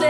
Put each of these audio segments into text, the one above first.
yeah.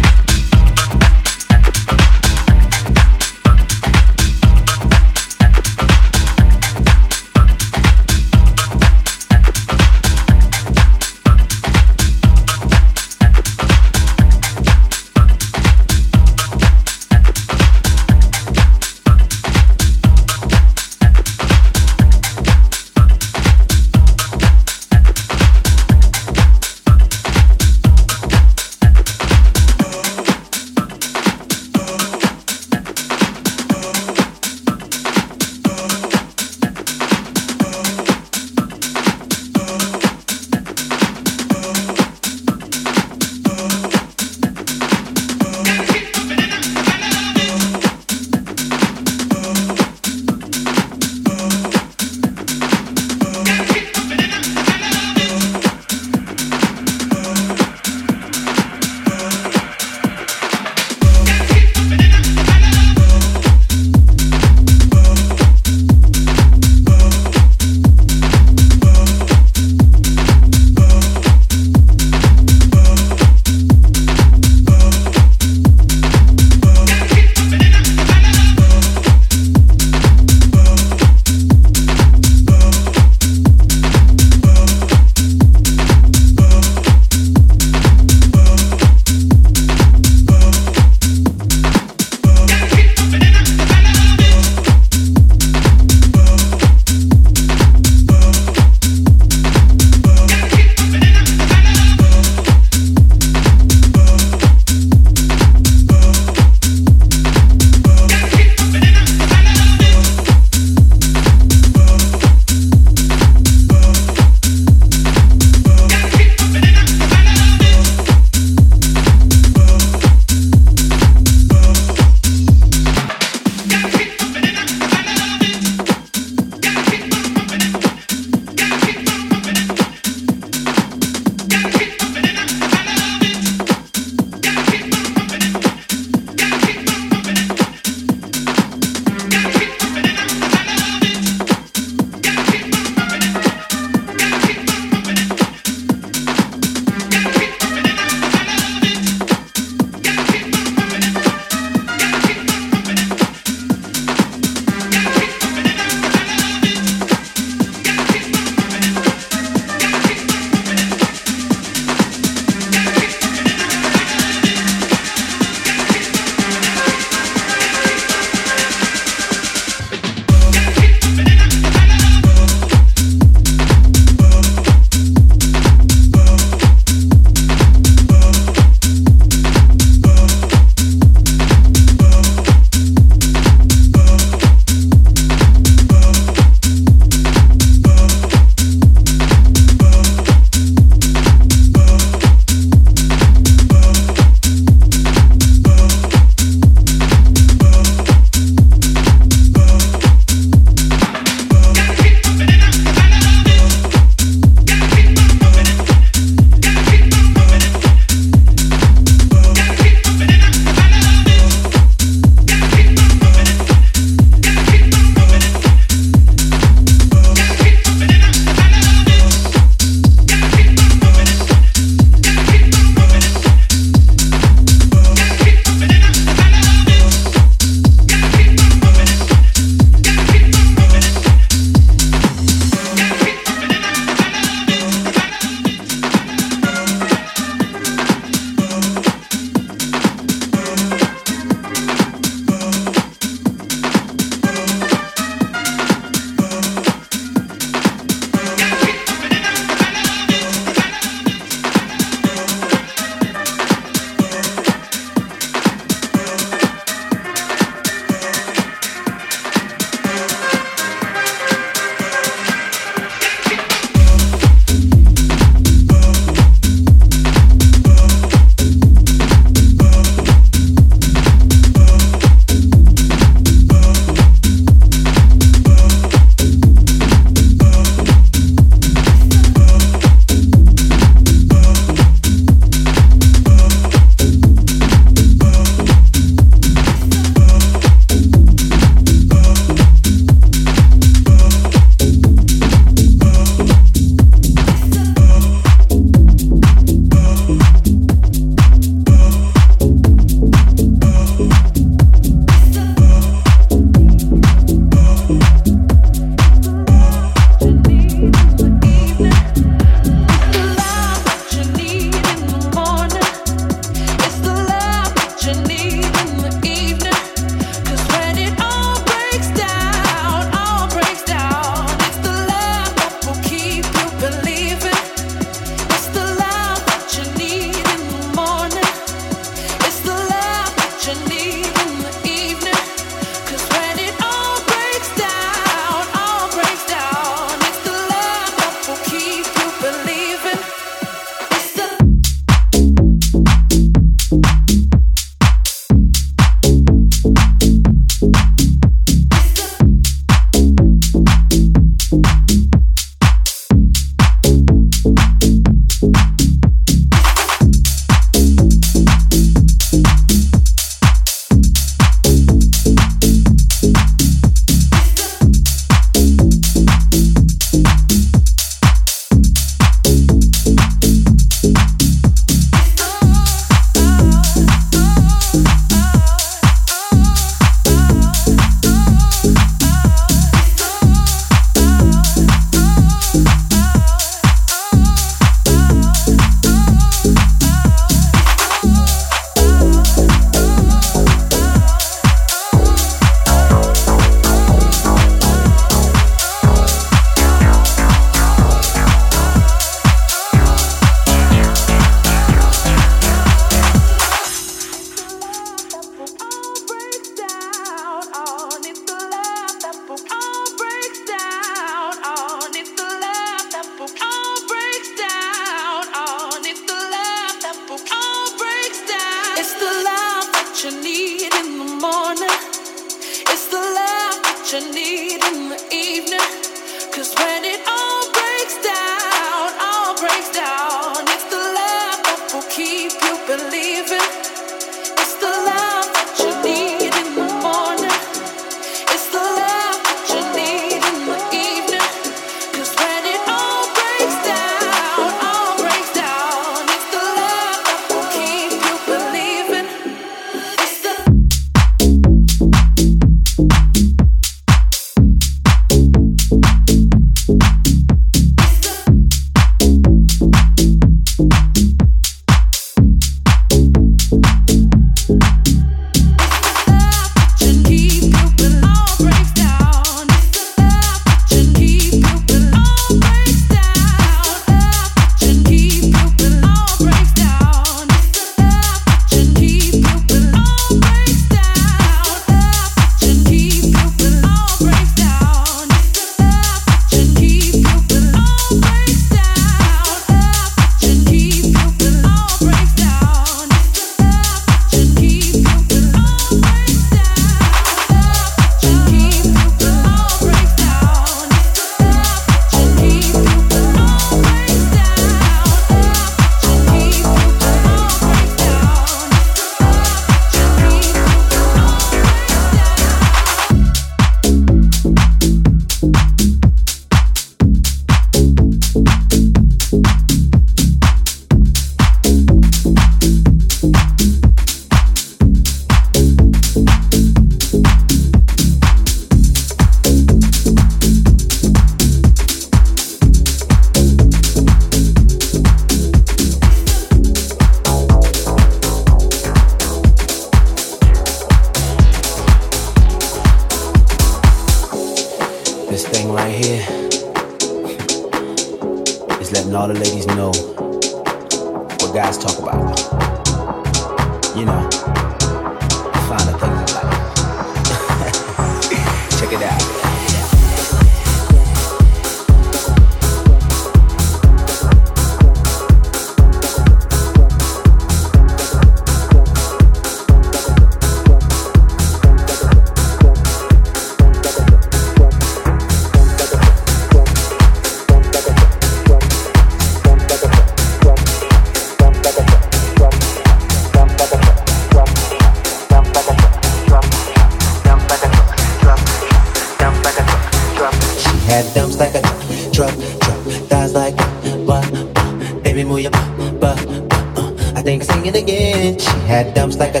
thing singing again. She had dumps like a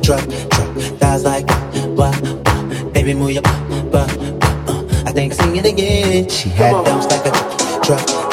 truck, truck, thighs like a. Baby, move your butt, butt, uh. I think singing again. She had dumps like a truck.